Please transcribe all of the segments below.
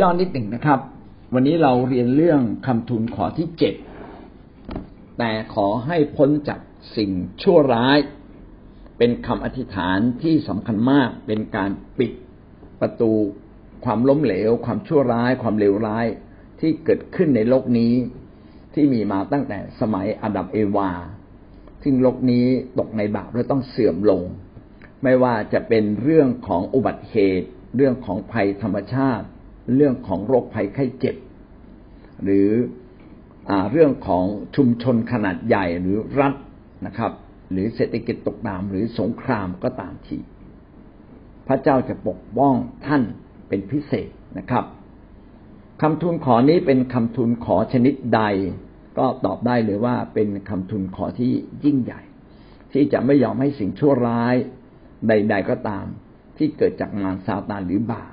ย่อนิดหนึ่งนะครับ วันนี้เราเรียนเรื่องคำทูลขอที่เจ็ดแต่ขอให้พ้นจากสิ่งชั่วร้าย เป็นคำอธิษฐานที่สำคัญมากเป็นการปิดประตูความล้มเหลว ความชั่วร้าย ความเลวร้ายที่เกิดขึ้นในโลกนี้ ที่มีมาตั้งแต่สมัยอดัมเอวา ซึ่งโลกนี้ตกในบาปและต้องเสื่อมลง ไม่ว่าจะเป็นเรื่องของอุบัติเหตุ เรื่องของภัยธรรมชาติ เรื่องของโรคภัยไข้เจ็บ หรืออเรื่องของชุมชนขนาดใหญ่หรือรัฐนะครับ หรือเศรษฐกิจตกต่ำหรือสงครามก็ตามที พระเจ้าจะปกป้องท่านเป็นพิเศษนะครับคำทูลขอนี้เป็นคำทูลขอชนิดใด ก็ตอบได้เลยว่าเป็นคำทูลขอที่ยิ่งใหญ่ ที่จะไม่ยอมให้สิ่งชั่วร้ายใด ๆก็ตาม ที่เกิดจากมารซาตานหรือบาป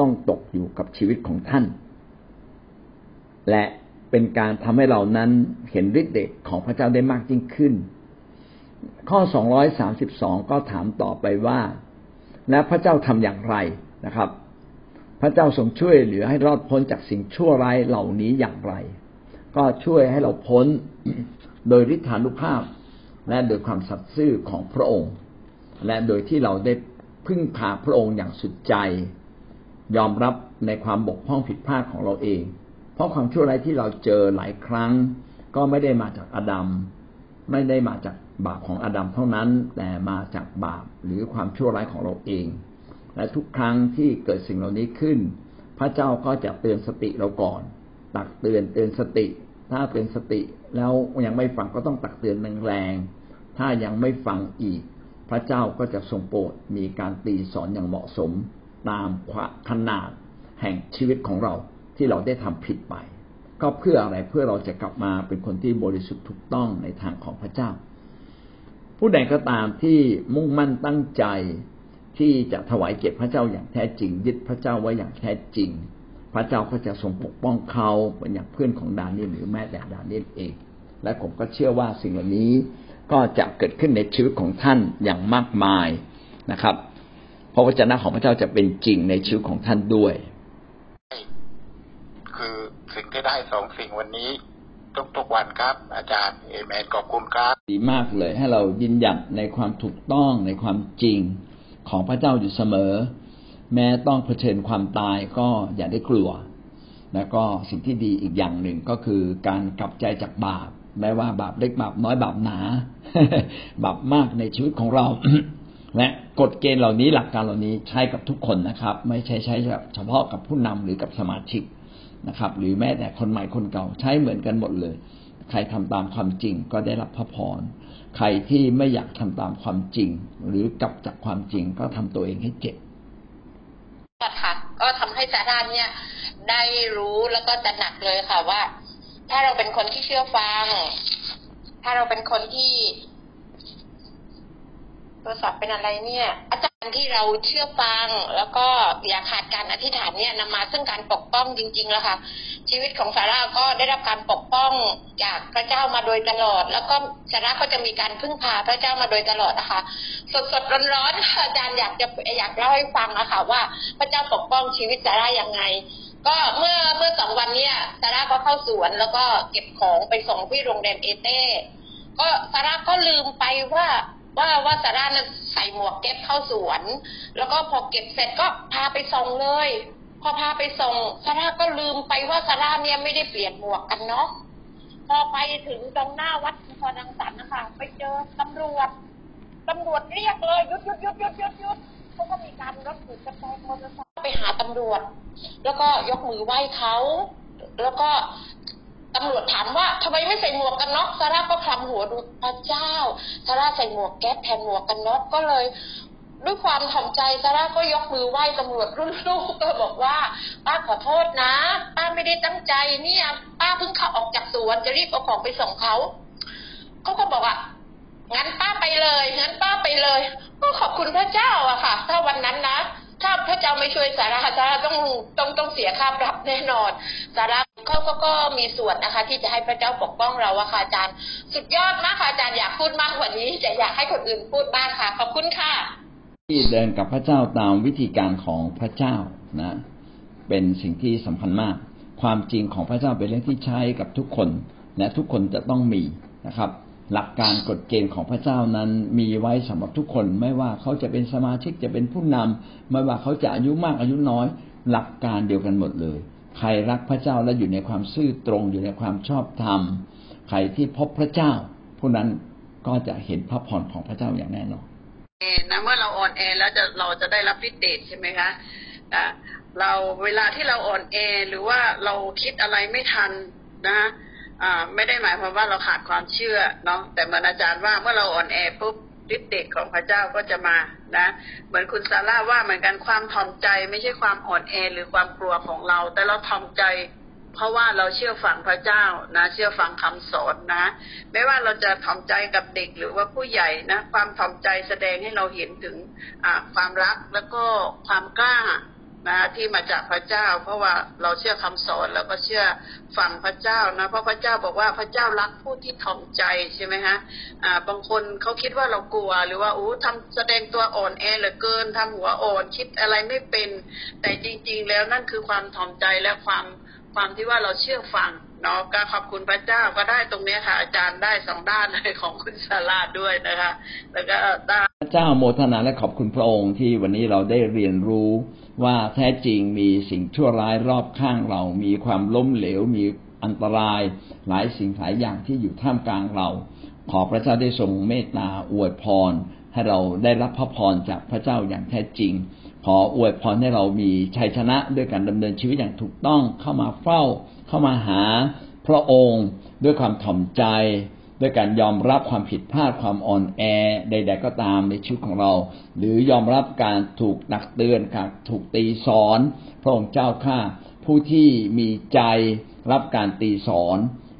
ต้องตกอยู่กับชีวิตของท่าน และเป็นการทำให้เรานั้นเห็นฤทธิ์เดชของพระเจ้าได้มากยิ่งขึ้น ข้อ 232 ก็ถามต่อไปว่า และพระเจ้าทำอย่างไรนะครับ พระเจ้าทรงช่วยเหลือให้รอดพ้นจากสิ่งชั่วร้ายเหล่านี้อย่างไร ก็ช่วยให้เราพ้นโดยฤทธานุภาพ และโดยความสัตย์ซื่อของพระองค์ และโดยที่เราได้พึ่งพาพระองค์อย่างสุดใจ ยอมรับในความบกพร่องผิดพลาดของเราเอง เพราะความชั่วร้ายที่เราเจอหลายครั้ง ก็ไม่ได้มาจากอาดัมไม่ได้มาจากบาปของอาดัมเท่านั้น แต่มาจากบาปหรือความชั่วร้ายของเราเอง และทุกครั้งที่เกิดสิ่งเหล่านี้ขึ้น พระเจ้าก็จะเตือนสติเราก่อน ตักเตือนเตือนสติ ถ้าเตือนสติแล้วยังไม่ฟังก็ต้องตักเตือนแรงๆถ้ายังไม่ฟังอีก พระเจ้าก็จะทรงโปรดมีการตีสอนอย่างเหมาะสม ตามขนาดแห่งชีวิตของเราที่เราได้ทำผิดไป ก็เพื่ออะไรเพื่อเราจะกลับมาเป็นคนที่บริสุทธิ์ถูกต้องในทางของพระเจ้า ผู้ใดก็ตามที่มุ่งมั่นตั้งใจที่จะถวายเกียรติพระเจ้าอย่างแท้จริง ยึดพระเจ้าไว้อย่างแท้จริง พระเจ้าก็จะทรงปกป้องเขาเหมือนอย่างเพื่อนของดานิลหรือแม้แต่ดานิลเอง และผมก็เชื่อว่าสิ่งเหล่านี้ก็จะเกิดขึ้นในชีวิตของท่านอย่างมากมายนะครับ พราะวจนะของพระเจ้าจะเป็นจริงในชีวิตของท่านด้วย คือสิ่งที่ได้สองสิ่งวันนี้ ทุกๆวันครับ อาจารย์เอเมนขอบคุณครับดีมากเลย ให้เรายินหยัดในความถูกต้องในความจริงของพระเจ้าอยู่เสมอ แม้ต้องเผชิญความตายก็อย่าได้กลัว แล้วก็สิ่งที่ดีอีกอย่างหนึ่งก็คือการกลับใจจากบาปแม้ว่าบาปเล็กบาปน้อยบาปหนา บาปมากในชีวิตของเรา และกฎเกณฑ์เหล่านี้หลักการเหล่านี้ใช้กับทุกคนนะครับ ไม่ใช่ใช้เฉพาะกับผู้นำหรือกับสมาชิกนะครับ หรือแม้แต่คนใหม่คนเก่าใช้เหมือนกันหมดเลย ใครทำตามความจริงก็ได้รับพระพรใครที่ไม่อยากทำตามความจริง หรือกลับจากความจริงก็ทำตัวเองให้เจ็บค่ะก็ทำให้ซาร่าเนี่ยได้รู้แล้วก็จะหนักเลยค่ะว่า ถ้าเราเป็นคนที่เชื่อฟัง ถ้าเราเป็นคนที่ โทรศัพท์เป็นอะไรเนี่ย อาจารย์ที่เราเชื่อฟัง แล้วก็อย่าขาดการอธิษฐานเนี่ยนำมาซึ่งการปกป้องจริงๆแล้วค่ะ ชีวิตของซาร่าก็ได้รับการปกป้องจากพระเจ้ามาโดยตลอด แล้วก็ซาร่าก็จะมีการพึ่งพาพระเจ้ามาโดยตลอดนะคะสดๆร้อนๆอาจารย์อยากจะอยากเล่าให้ฟังอะค่ะว่าพระเจ้าปกป้องชีวิตซาร่ายังไงก็เมื่อเมื่อสองวันเนี้ยซาร่าก็เข้าสวนแล้วก็เก็บของไปส่งที่โรงแรมเอเต้ก็ซาร่าก็ลืมไปว่า ว่าว่าซาร่านั้นใส่หมวกเก็บเข้าสวน แล้วก็พอเก็บเสร็จก็พาไปส่งเลย พอพาไปส่งซาร่าก็ลืมไปว่าซาร่าเนี่ยไม่ได้เปลี่ยนหมวกกันเนาะพอไปถึงตรงหน้าวัดพอดังสันนะคะไปเจอตำรวจตำรวจเรียกเลยหยุดหยุดหยุดหยุดหยุดหยุดเขาก็มีการรถถูกกระแตมอเตอร์ไซค์ไปหาตำรวจ แล้วก็ยกมือไหว้เขา แล้วก็ ตำรวจถามว่าทำไมไม่ใส่หมวกกันน็อกซาร่าก็คลำหัวดูพระเจ้าซาร่าใส่หมวกแก๊ปแทนหมวกกันน็อกก็เลย ด้วยความถ่อมใจซาร่าก็ยกมือไหว้ตำรวจรุ่นลูกก็บอกว่า ป้าขอโทษนะ ป้าไม่ได้ตั้งใจเนี่ยป้าเพิ่งขับออกจากสวนจะรีบเอาของไปส่งเขาเขาก็บอกอะงั้นป้าไปเลยงั้นป้าไปเลย ก็ขอบคุณพระเจ้าอะค่ะ ถ้าวันนั้นนะถ้าพระเจ้าไม่ช่วยสาราสาราต้องต้องต้องเสียค่าปรับแน่นอนสารา เขาก็ก็มีส่วนนะคะ ที่จะให้พระเจ้าปกป้องเราอะค่ะอาจารย์ สุดยอดมากค่ะอาจารย์อยากพูดมากกว่านี้แต่อยากให้คนอื่นพูดบ้างค่ะขอบคุณค่ะ ที่เดินกับพระเจ้าตามวิธีการของพระเจ้านะ เป็นสิ่งที่สำคัญมาก ความจริงของพระเจ้าเป็นเรื่องที่ใช้กับทุกคน และทุกคนจะต้องมีนะครับ หลักการกฎเกณฑ์ของพระเจ้านั้นมีไว้สำหรับทุกคน ไม่ว่าเขาจะเป็นสมาชิกจะเป็นผู้นำไม่ว่าเขาจะอายุมากอายุน้อย หลักการเดียวกันหมดเลย ใครรักพระเจ้าและอยู่ในความซื่อตรงอยู่ในความชอบธรรม ใครที่พบพระเจ้าผู้นั้นก็จะเห็นพระพรของพระเจ้าอย่างแน่นอนแอนะเมื่อเราอ่อนแอแล้วจะเราจะได้รับฤทธิ์เดชใช่ไหมคะอะเราเวลาที่เราอ่อนแอหรือว่าเราคิดอะไรไม่ทันนะอ่าไม่ได้หมายความว่าเราขาดความเชื่อเนาะแต่เหมือนอาจารย์ว่าเมื่อเราอ่อนแอปุ๊บ ฤทธิ์เดชของพระเจ้าก็จะมานะ เหมือนคุณซาร่าว่าเหมือนกันความถ่อมใจไม่ใช่ความอ่อนแอหรือความกลัวของเรา แต่เราถ่อมใจ เพราะว่าเราเชื่อฟังพระเจ้านะ เชื่อฟังคำสอนนะ ไม่ว่าเราจะถ่อมใจกับเด็กหรือว่าผู้ใหญ่นะ ความถ่อมใจแสดงให้เราเห็นถึงความรักแล้วก็ความกล้า นะที่มาจากพระเจ้า เพราะว่าเราเชื่อคำสอนแล้วก็เชื่อฟังพระเจ้านะเพราะพระเจ้าบอกว่าพระเจ้ารักผู้ที่ถ่อมใจใช่ไหมฮะอ่าบางคนเขาคิดว่าเรากลัว หรือว่าอู้ทำแสดงตัวอ่อนแอเหลือเกินทำหัวอ่อนคิดอะไรไม่เป็น แต่จริง ๆ แล้วนั่นคือความถ่อมใจและความความที่ว่าเราเชื่อฟังเนาะก็ขอบคุณพระเจ้าก็ได้ตรงเนี้ยค่ะ อาจารย์ได้สองด้านเลยของคุณสาราด้วยนะคะ แล้วก็ได้ เจ้าโมทนาและขอบคุณพระองค์ที่วันนี้เราได้เรียนรู้ว่าแท้จริงมีสิ่งชั่วร้ายรอบข้างเรา มีความล้มเหลว มีอันตรายหลายสิ่งหลายอย่างที่อยู่ท่ามกลางเรา ขอพระเจ้าได้ทรงเมตตาอวยพร ให้เราได้รับพระพรจากพระเจ้าอย่างแท้จริง ขออวยพรให้เรามีชัยชนะด้วยการดำเนินชีวิตอย่างถูกต้องเข้ามาเฝ้า เข้ามาหาพระองค์ ด้วยความถ่อมใจ ด้วยการยอมรับความผิดพลาดความอ่อนแอใด ๆ ก็ตามในชีวิตของเรา หรือยอมรับการถูกตักเตือนการถูกตีสอน พระองค์เจ้าข้าผู้ที่มีใจรับการตีสอน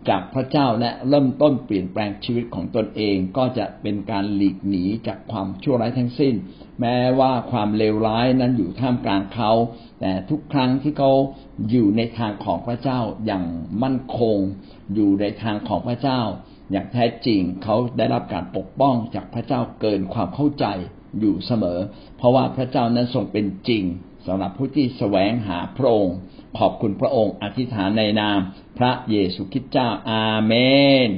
จากพระเจ้าและเริ่มต้นเปลี่ยนแปลงชีวิตของตนเองก็จะเป็นการหลีกหนีจากความชั่วร้ายทั้งสิ้น แม้ว่าความเลวร้ายนั้นอยู่ท่ามกลางเขา แต่ทุกครั้งที่เขาอยู่ในทางของพระเจ้าอย่างมั่นคง อยู่ในทางของพระเจ้า อย่างแท้จริงเขาได้รับการปกป้องจากพระเจ้าเกินความเข้าใจอยู่เสมอ เพราะว่าพระเจ้านั้นทรงเป็นจริงสำหรับผู้ที่แสวงหาพระองค์ ขอบคุณพระองค์อธิษฐานในนาม พระเยซูคริสต์เจ้าอาเมน